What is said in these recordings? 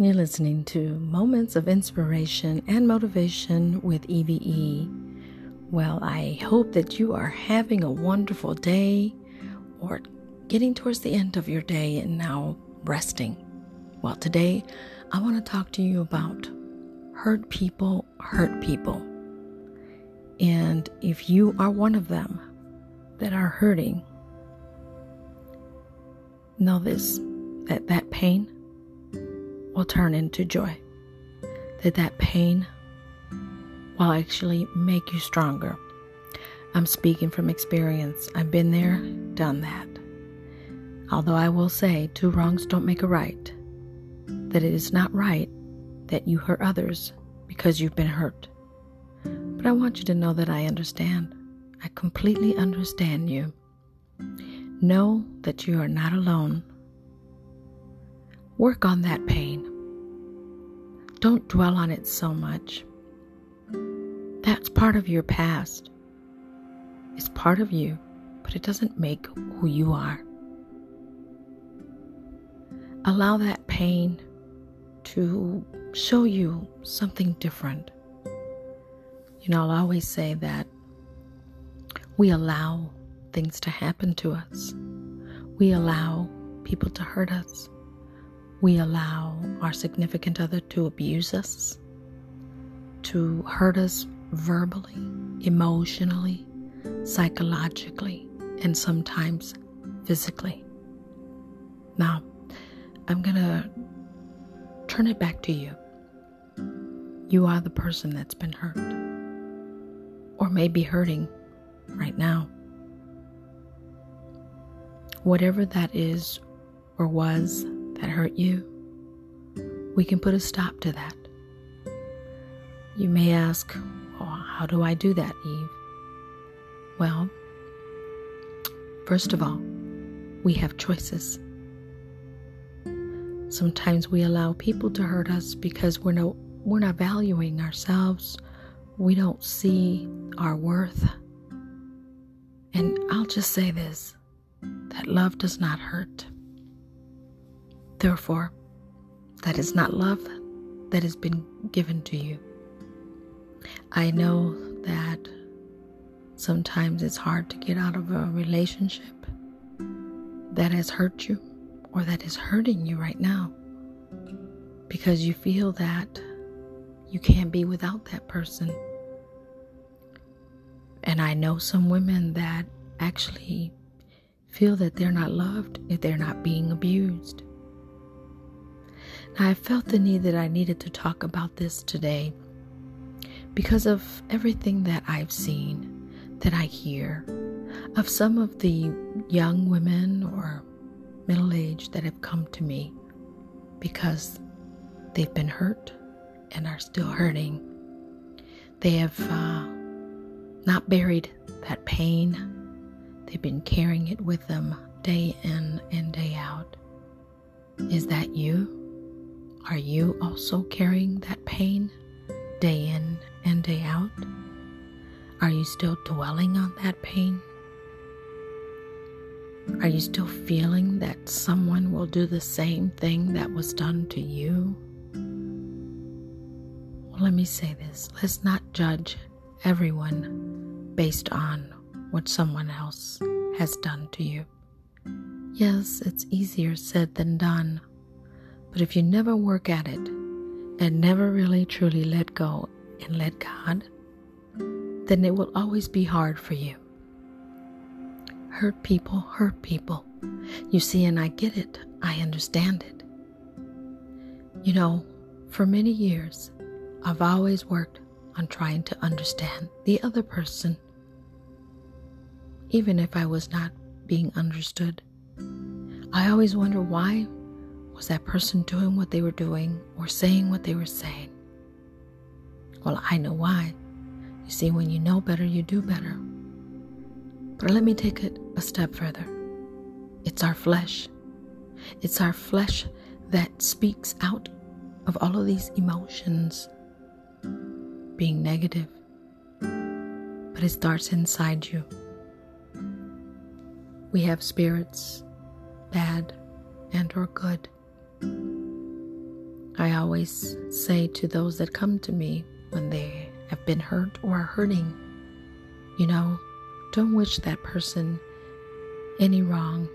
You're listening to Moments of Inspiration and Motivation with EVE. Well, I hope that you are having a wonderful day or getting towards the end of your day and now resting. Well, today I want to talk to you about hurt people hurt people. And if you are one of them that are hurting, know this that that pain will turn into joy. That that pain will actually make you stronger. I'm speaking from experience. I've been there, done that. Although I will say two wrongs don't make a right, that it is not right that you hurt others because you've been hurt. But I want you to know that I understand. I completely understand you. Know that you are not alone Work on that pain. Don't dwell on it so much. That's part of your past. It's part of you, but it doesn't make who you are. Allow that pain to show you something different. You know, I'll always say that we allow things to happen to us, we allow people to hurt us we allow our significant other to abuse us, to hurt us verbally, emotionally, psychologically, and sometimes physically. Now, I'm going to turn it back to you. You are the person that's been hurt, or may be hurting right now. Whatever that is or was that hurt you, we can put a stop to that. You may ask, oh, how do I do that, Eve? Well, first of all, we have choices. Sometimes we allow people to hurt us because we're no we're not valuing ourselves. We don't see our worth. And I'll just say this that love does not hurt. Therefore, that is not love that has been given to you. I know that sometimes it's hard to get out of a relationship that has hurt you or that is hurting you right now because you feel that you can't be without that person. And I know some women that actually feel that they're not loved if they're not being abused. I felt the need that I needed to talk about this today because of everything that I've seen, that I hear, of some of the young women or middle aged that have come to me because they've been hurt and are still hurting. They have uh, not buried that pain, they've been carrying it with them day in and day out. Is that you? Are you also carrying that pain day in and day out? Are you still dwelling on that pain? Are you still feeling that someone will do the same thing that was done to you? Well, let me say this let's not judge everyone based on what someone else has done to you. Yes, it's easier said than done. But if you never work at it and never really truly let go and let God, then it will always be hard for you. Hurt people hurt people. You see, and I get it, I understand it. You know, for many years, I've always worked on trying to understand the other person, even if I was not being understood. I always wonder why was that person doing what they were doing or saying what they were saying? Well, I know why. You see, when you know better, you do better. But let me take it a step further. It's our flesh. It's our flesh that speaks out of all of these emotions being negative. But it starts inside you. We have spirits, bad and or good. I always say to those that come to me when they have been hurt or are hurting, you know, don't wish that person any wrong.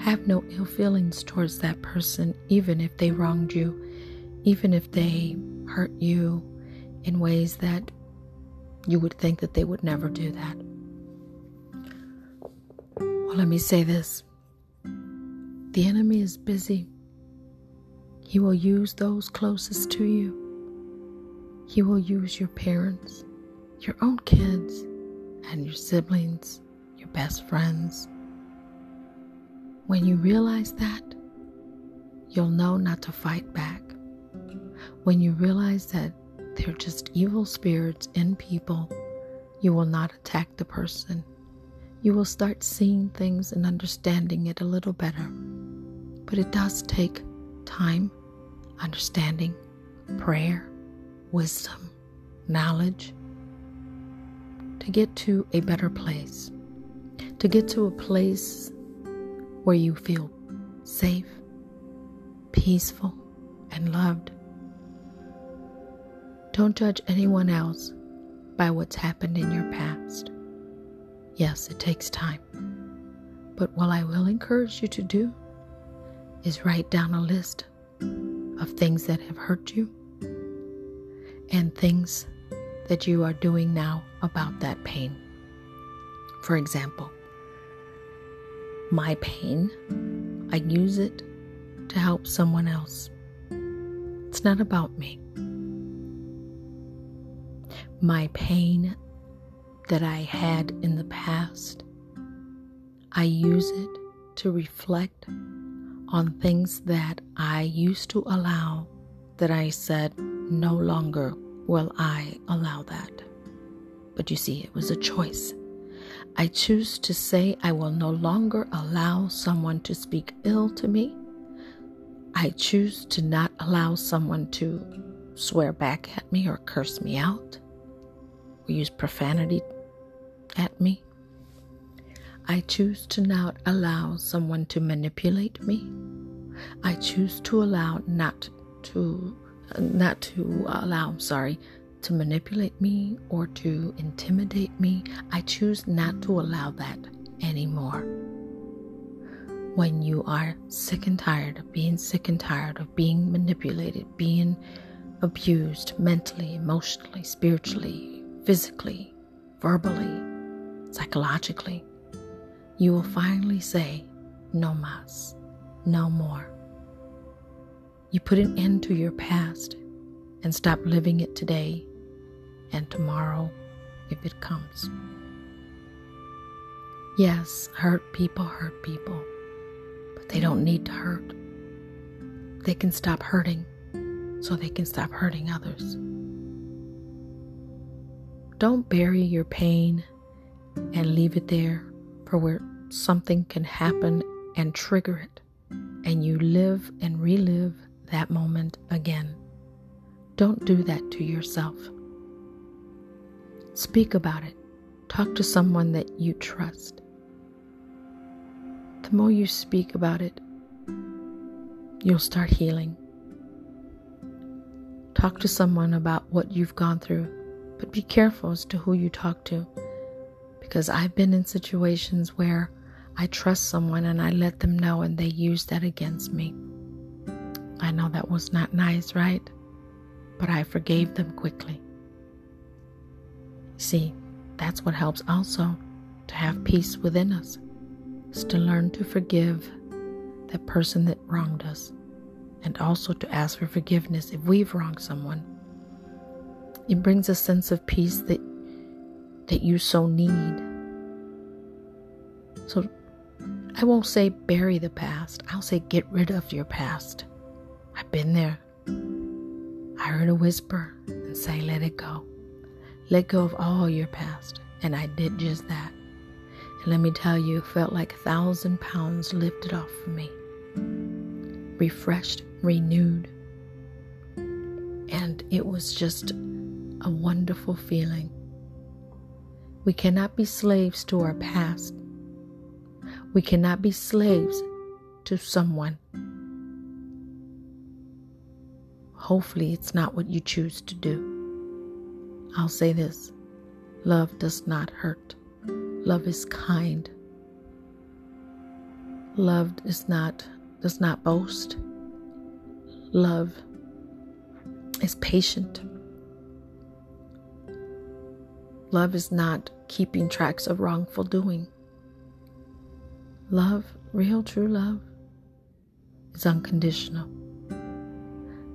Have no ill feelings towards that person, even if they wronged you, even if they hurt you in ways that you would think that they would never do that. Well, let me say this the enemy is busy. He will use those closest to you. He will use your parents, your own kids, and your siblings, your best friends. When you realize that, you'll know not to fight back. When you realize that they're just evil spirits in people, you will not attack the person. You will start seeing things and understanding it a little better. But it does take time, understanding, prayer, wisdom, knowledge to get to a better place, to get to a place where you feel safe, peaceful, and loved. Don't judge anyone else by what's happened in your past. Yes, it takes time. But what I will encourage you to do is write down a list of things that have hurt you and things that you are doing now about that pain. For example, my pain, I use it to help someone else. It's not about me my pain that I had in the past, I use it to reflect on things that I used to allow that I said no longer will I allow that. But you see, it was a choice. I choose to say I will no longer allow someone to speak ill to me. I choose to not allow someone to swear back at me or curse me out or use profanity at me. I choose to not allow someone to manipulate me. I choose to allow not to not to allow, sorry, to manipulate me or to intimidate me. I choose not to allow that anymore. When you are sick and tired of being sick and tired of being manipulated, being abused mentally, emotionally, spiritually, physically, verbally, psychologically, you will finally say, No mas, no more. You put an end to your past and stop living it today and tomorrow if it comes. Yes, hurt people hurt people, but they don't need to hurt. They can stop hurting so they can stop hurting others. Don't bury your pain and leave it there for where something can happen and trigger it, and you live and relive that moment again. Don't do that to yourself. Speak about it. Talk to someone that you trust. The more you speak about it, you'll start healing. Talk to someone about what you've gone through but be careful as to who you talk to. Because I've been in situations where I trust someone and I let them know and they use that against me. I know that was not nice, right? But I forgave them quickly. See, that's what helps also to have peace within us, is to learn to forgive that person that wronged us, and also to ask for forgiveness if we've wronged someone it brings a sense of peace that that you so need. So I won't say bury the past. I'll say get rid of your past. I've been there. I heard a whisper and say let it go. Let go of all your past. And I did just that. And let me tell you, it felt like a thousand pounds lifted off from me. Refreshed, renewed. And it was just a wonderful feeling. We cannot be slaves to our past. We cannot be slaves to someone. hopefully it's not what you choose to do. I'll say this love does not hurt, love is kind. Love is not does not boast. Love is patient. Love is not keeping tracks of wrongful doing. Love, real true love, is unconditional.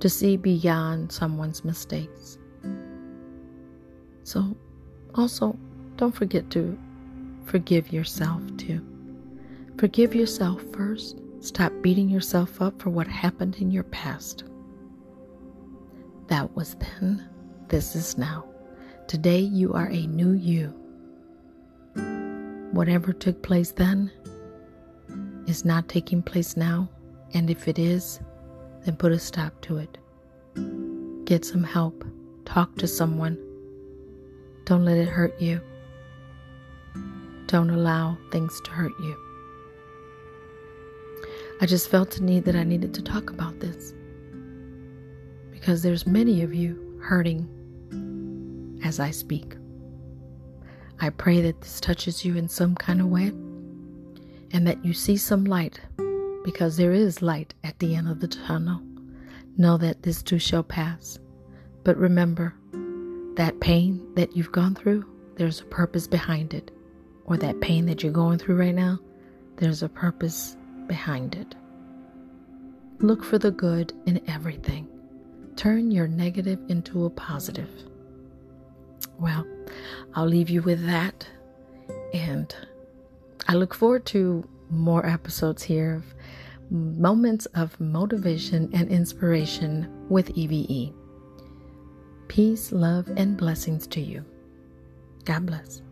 To see beyond someone's mistakes. So, also, don't forget to forgive yourself too. Forgive yourself first. Stop beating yourself up for what happened in your past. That was then, this is now. Today you are a new you. Whatever took place then is not taking place now, and if it is, then put a stop to it. Get some help, talk to someone. Don't let it hurt you. Don't allow things to hurt you. I just felt the need that I needed to talk about this because there's many of you hurting as I speak. I pray that this touches you in some kind of way and that you see some light because there is light at the end of the tunnel. Know that this too shall pass. But remember that pain that you've gone through, there's a purpose behind it. Or that pain that you're going through right now, there's a purpose behind it. Look for the good in everything. Turn your negative into a positive. Well, I'll leave you with that. And I look forward to more episodes here of moments of motivation and inspiration with EVE. Peace, love, and blessings to you. God bless.